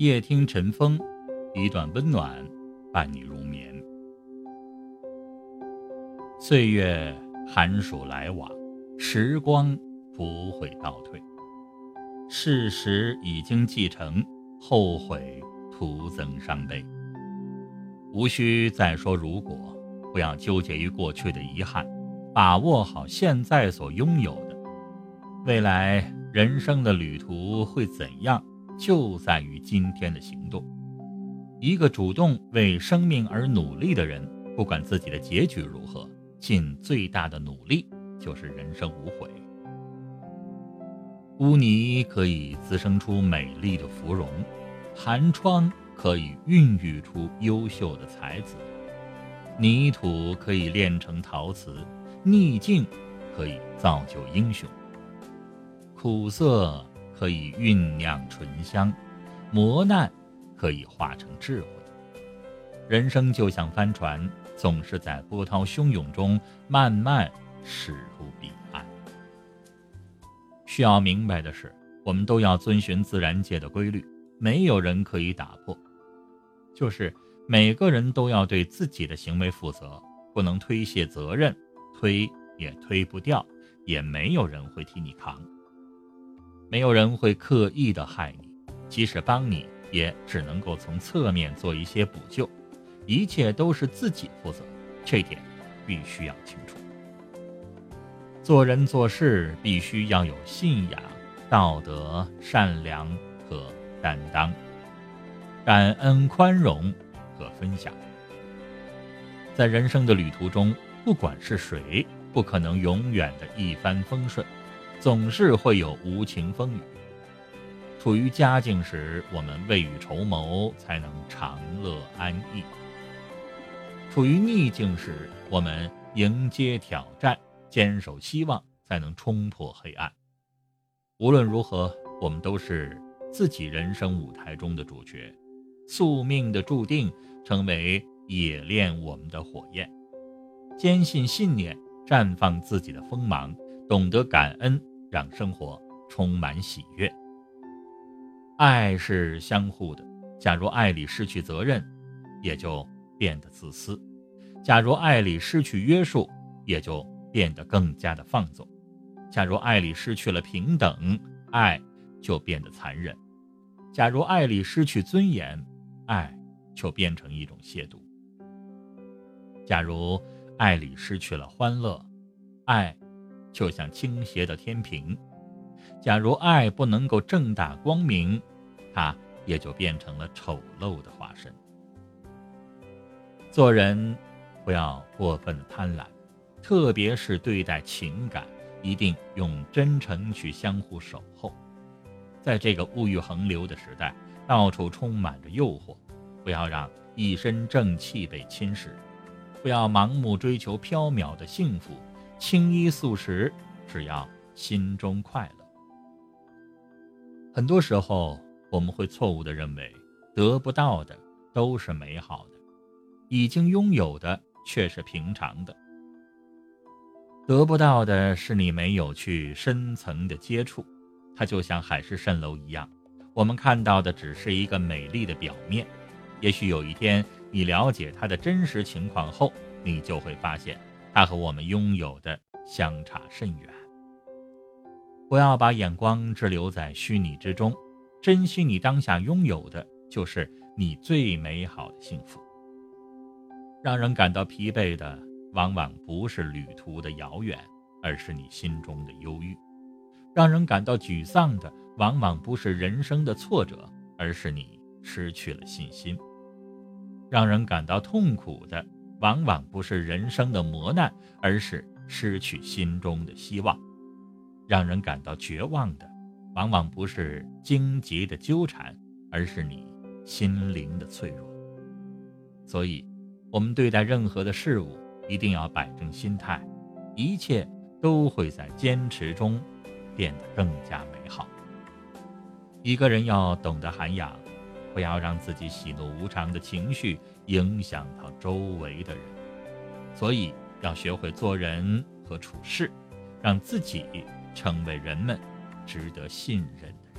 夜听晨风，一段温暖伴你入眠。岁月寒暑来往，时光不会倒退。事实已经既成，后悔徒增伤悲。无需再说如果，不要纠结于过去的遗憾，把握好现在所拥有的。未来人生的旅途会怎样？就在于今天的行动。一个主动为生命而努力的人，不管自己的结局如何，尽最大的努力就是人生无悔。污泥可以滋生出美丽的芙蓉，寒窗可以孕育出优秀的才子，泥土可以炼成陶瓷，逆境可以造就英雄，苦涩。可以酝酿醇香，磨难可以化成智慧。人生就像帆船，总是在波涛汹涌中慢慢驶入彼岸。需要明白的是，我们都要遵循自然界的规律，没有人可以打破。就是每个人都要对自己的行为负责，不能推卸责任，推也推不掉，也没有人会替你扛。没有人会刻意的害你，即使帮你，也只能够从侧面做一些补救，一切都是自己负责，这点必须要清楚。做人做事必须要有信仰、道德、善良和担当，感恩、宽容和分享。在人生的旅途中，不管是谁，不可能永远的一帆风顺。总是会有无情风雨。处于佳境时，我们未雨绸缪，才能长乐安逸；处于逆境时，我们迎接挑战，坚守希望，才能冲破黑暗。无论如何，我们都是自己人生舞台中的主角，宿命的注定成为冶炼我们的火焰。坚信信念，绽放自己的锋芒，懂得感恩。让生活充满喜悦。爱是相互的，假如爱里失去责任，也就变得自私；假如爱里失去约束，也就变得更加的放纵；假如爱里失去了平等，爱就变得残忍；假如爱里失去尊严，爱就变成一种亵渎；假如爱里失去了欢乐，爱。就像倾斜的天平，假如爱不能够正大光明，它也就变成了丑陋的化身。做人不要过分贪婪，特别是对待情感，一定用真诚去相互守候。在这个物欲横流的时代，到处充满着诱惑，不要让一身正气被侵蚀，不要盲目追求缥缈的幸福。青衣素食，只要心中快乐。很多时候，我们会错误的认为，得不到的都是美好的，已经拥有的却是平常的。得不到的是你没有去深层的接触，它就像海市蜃楼一样，我们看到的只是一个美丽的表面。也许有一天，你了解它的真实情况后，你就会发现。它和我们拥有的相差甚远。不要把眼光滞留在虚拟之中，珍惜你当下拥有的，就是你最美好的幸福。让人感到疲惫的，往往不是旅途的遥远，而是你心中的忧郁；让人感到沮丧的，往往不是人生的挫折，而是你失去了信心；让人感到痛苦的。往往不是人生的磨难，而是失去心中的希望。让人感到绝望的，往往不是荆棘的纠缠，而是你心灵的脆弱。所以，我们对待任何的事物，一定要摆正心态，一切都会在坚持中变得更加美好。一个人要懂得涵养。不要让自己喜怒无常的情绪影响到周围的人，所以要学会做人和处事，让自己成为人们值得信任的。